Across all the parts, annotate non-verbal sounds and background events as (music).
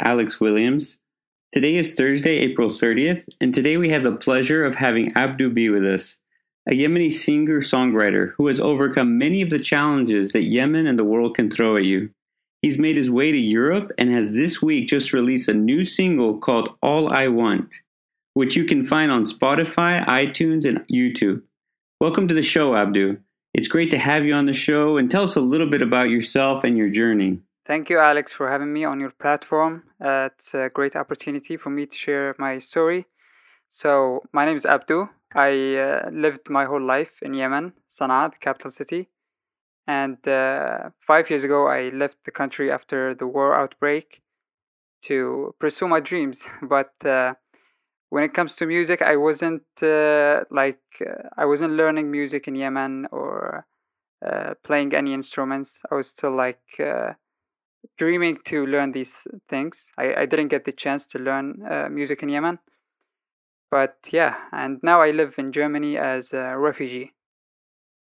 Alex Williams. Today is Thursday, April 30th, and today we have the pleasure of having Abdu be with us, a Yemeni singer songwriter who has overcome many of the challenges that Yemen and the world can throw at you. He's made his way to Europe and has this week just released a new single called All I Want, which you can find on Spotify, iTunes, and YouTube. Welcome to the show, Abdu. It's great to have you on the show and tell us a little bit about yourself and your journey. Thank you, Alex, for having me on your platform. Uh, it's a great opportunity for me to share my story. So, my name is Abdu. I uh, lived my whole life in Yemen, Sana'a, the capital city. And uh, five years ago, I left the country after the war outbreak to pursue my dreams. (laughs) But uh, when it comes to music, I wasn't uh, like uh, I wasn't learning music in Yemen or playing any instruments. I was still like dreaming to learn these things. I, I didn't get the chance to learn uh, music in Yemen. But yeah, and now I live in Germany as a refugee.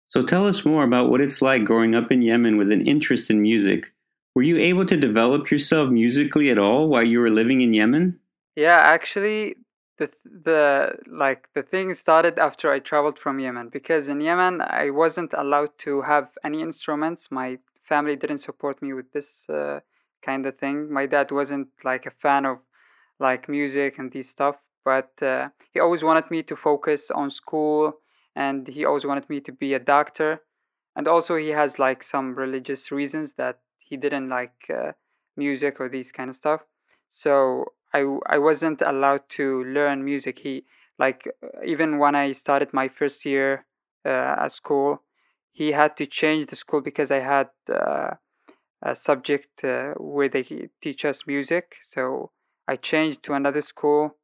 So tell us more about what it's like growing up in Yemen with an interest in music. Were you able to develop yourself musically at all while you were living in Yemen? Yeah, actually the the like the thing started after I traveled from Yemen because in Yemen I wasn't allowed to have any instruments. My family didn't support me with this uh, kind of thing. My dad wasn't like a fan of like music and these stuff, but uh, he always wanted me to focus on school and he always wanted me to be a doctor. And also he has like some religious reasons that he didn't like uh, music or these kind of stuff. So I I wasn't allowed to learn music. He like even when I started my first year uh, at school, he had to change the school because I had uh, a subject uh, where they teach us music. So I changed to another school.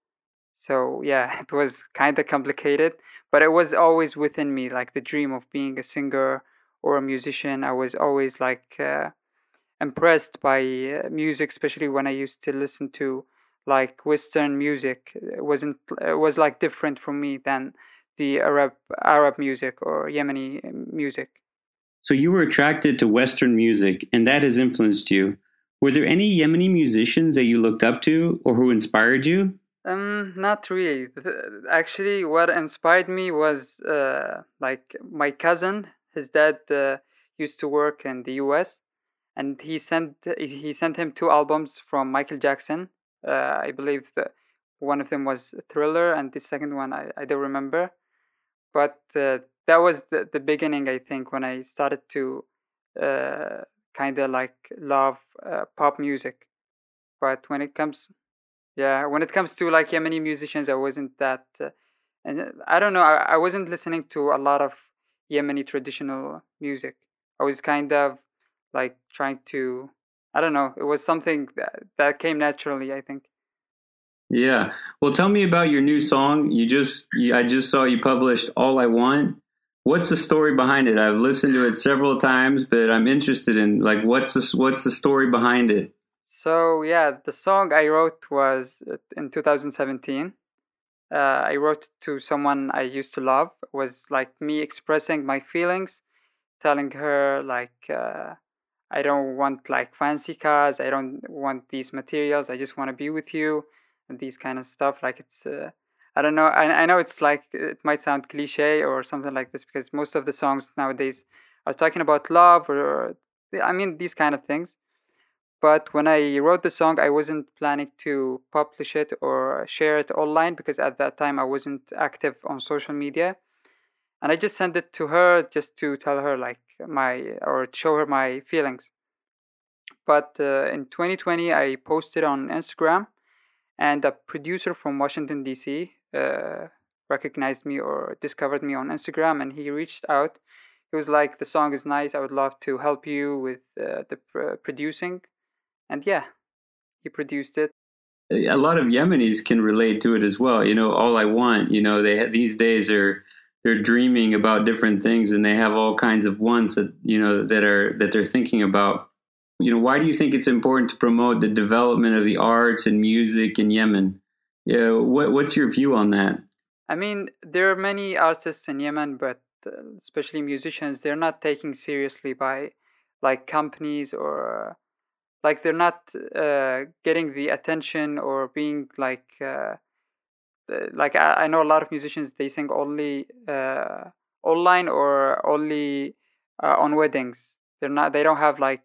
So yeah, (laughs) it was kind of complicated, but it was always within me, like the dream of being a singer or a musician. I was always like uh, impressed by uh, music, especially when I used to listen to like Western music. It wasn't it was like different from me than the Arab Arab music or Yemeni music. So you were attracted to Western music, and that has influenced you. Were there any Yemeni musicians that you looked up to or who inspired you? Um, not really. (laughs) Actually, what inspired me was uh, like my cousin. His dad uh, used to work in the U.S. and he sent he sent him two albums from Michael Jackson. Uh, I believe one of them was Thriller, and the second one I, I don't remember but uh, that was the, the beginning i think when i started to uh, kind of like love uh, pop music. But when it comes yeah when it comes to like yemeni musicians i wasn't that uh, and uh, i don't know I, I wasn't listening to a lot of yemeni traditional music. I was kind of like trying to i don't know it was something that, that came naturally i think yeah. Well, tell me about your new song. You just, you, I just saw you published All I Want. What's the story behind it? I've listened to it several times, but I'm interested in like what's the, what's the story behind it? So yeah, the song I wrote was uh, in 2017. Uh, I wrote to someone I used to love. It was like me expressing my feelings, telling her like uh, I don't want like fancy cars. I don't want these materials. I just want to be with you these kind of stuff. Like it's, uh, I don't know. I, I know it's like it might sound cliche or something like this because most of the songs nowadays are talking about love or, I mean, these kind of things. But when I wrote the song, I wasn't planning to publish it or share it online because at that time I wasn't active on social media. And I just sent it to her just to tell her like my or show her my feelings. But uh, in 2020, I posted on Instagram and a producer from Washington D.C. Uh, recognized me or discovered me on Instagram, and he reached out. He was like, "The song is nice. I would love to help you with uh, the pr- producing," and yeah, he produced it. A lot of Yemenis can relate to it as well. You know, all I want. You know, they these days are they're dreaming about different things, and they have all kinds of wants that you know that are that they're thinking about you know, why do you think it's important to promote the development of the arts and music in Yemen? Yeah, what, what's your view on that? I mean, there are many artists in Yemen, but uh, especially musicians, they're not taken seriously by like companies or like they're not uh, getting the attention or being like uh, like I, I, know a lot of musicians they sing only uh, online or only uh, on weddings they're not they don't have like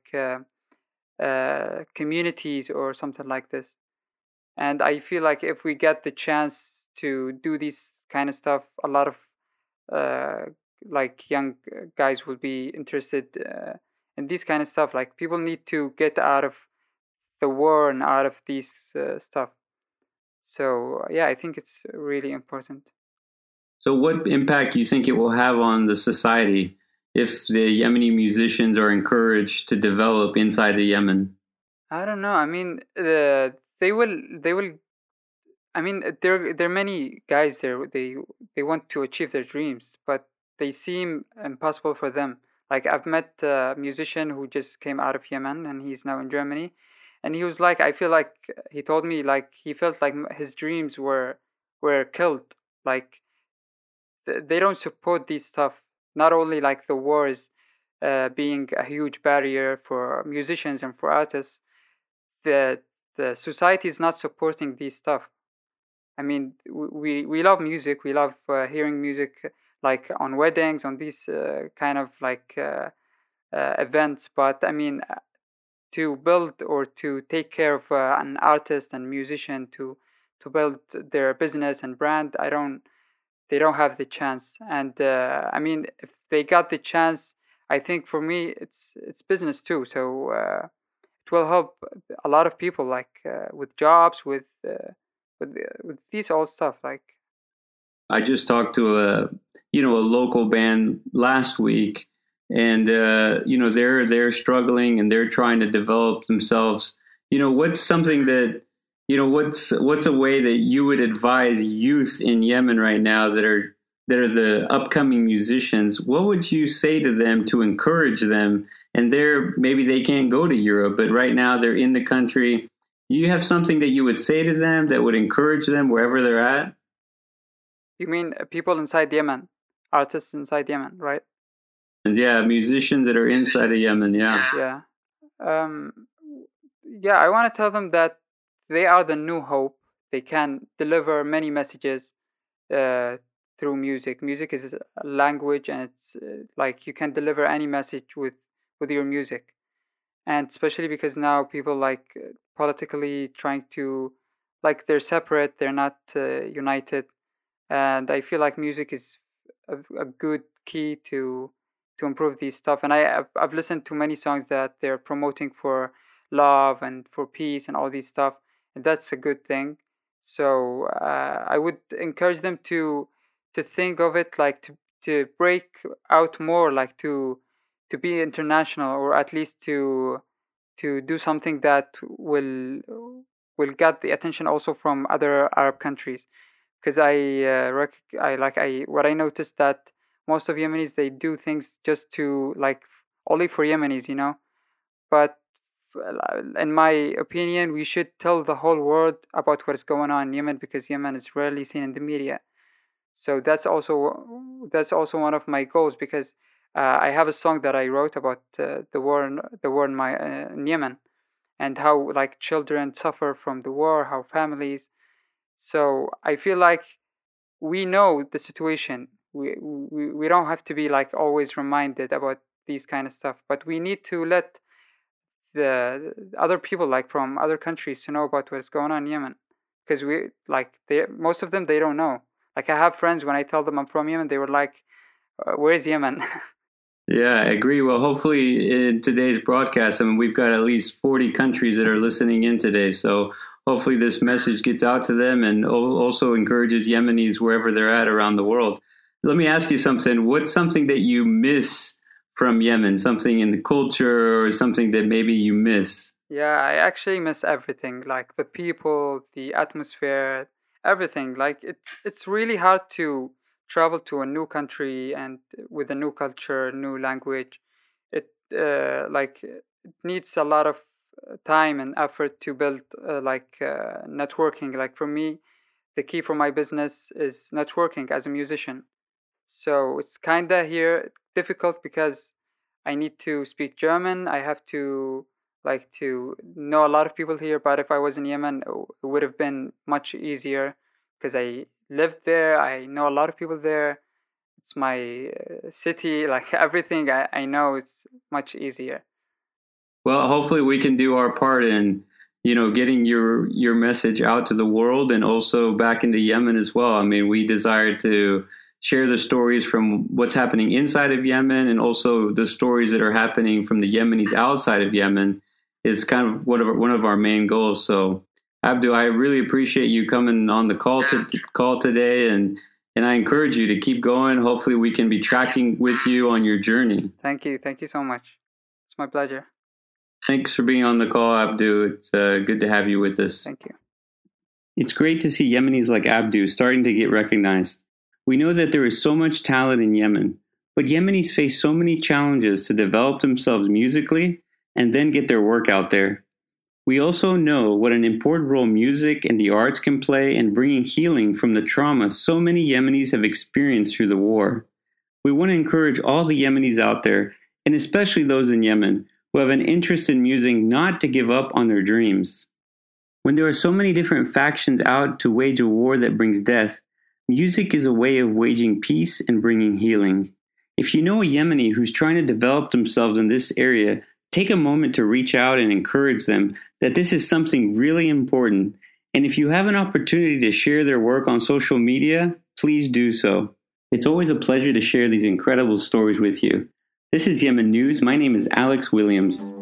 uh, uh, communities or something like this. And i feel like if we get the chance to do this kind of stuff a lot of uh, like young guys will be interested in this kind of stuff. Like people need to get out of the war and out of this uh, stuff. So yeah i think it's really important. So what impact do you think it will have on the society if the yemeni musicians are encouraged to develop inside the yemen? I don't know. I mean uh, they will they will i mean there there are many guys there. They they want to achieve their dreams but they seem impossible for them. Like I've met a musician who just came out of Yemen and he's now in Germany, and he was like, I feel like he told me like he felt like his dreams were were killed. Like they don't support this stuff. Not only like the wars uh, being a huge barrier for musicians and for artists, the the society is not supporting this stuff. I mean, we we love music. We love uh, hearing music like on weddings, on these uh, kind of like uh, uh, events. But I mean, to build or to take care of an artist and musician to to build their business and brand, I don't. They don't have the chance, and I mean, if they got the chance, I think for me it's it's business too. So it will help a lot of people like uh, with jobs with uh, with uh, with these all stuff like i just talked to a you know a local band last week, and uh, you know they're they're struggling and they're trying to develop themselves. You know, what's something that you know what's what's a way that you would advise youth in Yemen right now that are that are the upcoming musicians? What would you say to them to encourage them? And they're maybe they can't go to Europe, but right now they're in the country. You have something that you would say to them that would encourage them wherever they're at? You mean uh, people inside Yemen? artists inside Yemen, right? And yeah, musicians that are inside of Yemen, yeah. Yeah. Um, yeah, I want to tell them that they are the new hope. They can deliver many messages uh, through music. Music is a language, and it's uh, like you can deliver any message with with your music. And especially because now people like uh, politically trying to, like they're separate, they're not uh, united, and I feel like music is a, a good key to to improve these stuff. And I I've, I've listened to many songs that they're promoting for love and for peace and all these stuff, and that's a good thing. So uh, I would encourage them to to think of it like to to break out more, like to to be international, or at least to to do something that will will get the attention also from other Arab countries because I uh, rec- I like I what I noticed that most of Yemenis they do things just to like only for Yemenis, you know. But in my opinion, we should tell the whole world about what is going on in Yemen because Yemen is rarely seen in the media. So that's also that's also one of my goals because uh, I have a song that I wrote about uh, the war in, the war in my uh, in Yemen and how like children suffer from the war, how families so I feel like we know the situation. We, we we don't have to be like always reminded about these kind of stuff, but we need to let the other people like from other countries to know about what's going on in Yemen because we like they most of them they don't know. Like I have friends when I tell them I'm from Yemen, they were like, uh, "Where's Yemen?" (laughs) Yeah, I agree. Well, hopefully in today's broadcast, I mean, we've got at least 40 countries that are listening in today. So hopefully this message gets out to them and also encourages Yemenis wherever they're at around the world. Let me ask you something. What's something that you miss from Yemen? Something in the culture or something that maybe you miss? Yeah, I actually miss everything, like the people, the atmosphere, everything. Like it's it's really hard to travel to a new country and with a new culture, new language. It uh, like it needs a lot of time and effort to build uh, like uh, networking like for me the key for my business is networking as a musician so it's kind of here difficult because i need to speak german i have to like to know a lot of people here. But if I was in Yemen, it would have been much easier because I lived there. I know a lot of people there. It's my uh, city. (laughs) Like everything I, I know, it's much easier. Well, hopefully we can do our part in you know getting your your message out to the world and also back into Yemen as well. I mean, we desire to share the stories from what's happening inside of Yemen and also the stories that are happening from the Yemenis outside of Yemen is kind of one of our, one of our main goals. So, Abdu, I really appreciate you coming on the call to call today, and and I encourage you to keep going. Hopefully, we can be tracking with you on your journey. Thank you, thank you so much. It's my pleasure. Thanks for being on the call, Abdu. It's uh, good to have you with us. Thank you. It's great to see Yemenis like Abdu starting to get recognized. We know that there is so much talent in Yemen, but Yemenis face so many challenges to develop themselves musically and then get their work out there. We also know what an important role music and the arts can play in bringing healing from the trauma so many Yemenis have experienced through the war. We want to encourage all the Yemenis out there, and especially those in Yemen, who have an interest in music not to give up on their dreams. When there are so many different factions out to wage a war that brings death, Music is a way of waging peace and bringing healing. If you know a Yemeni who's trying to develop themselves in this area, take a moment to reach out and encourage them that this is something really important. And if you have an opportunity to share their work on social media, please do so. It's always a pleasure to share these incredible stories with you. This is Yemen News. My name is Alex Williams.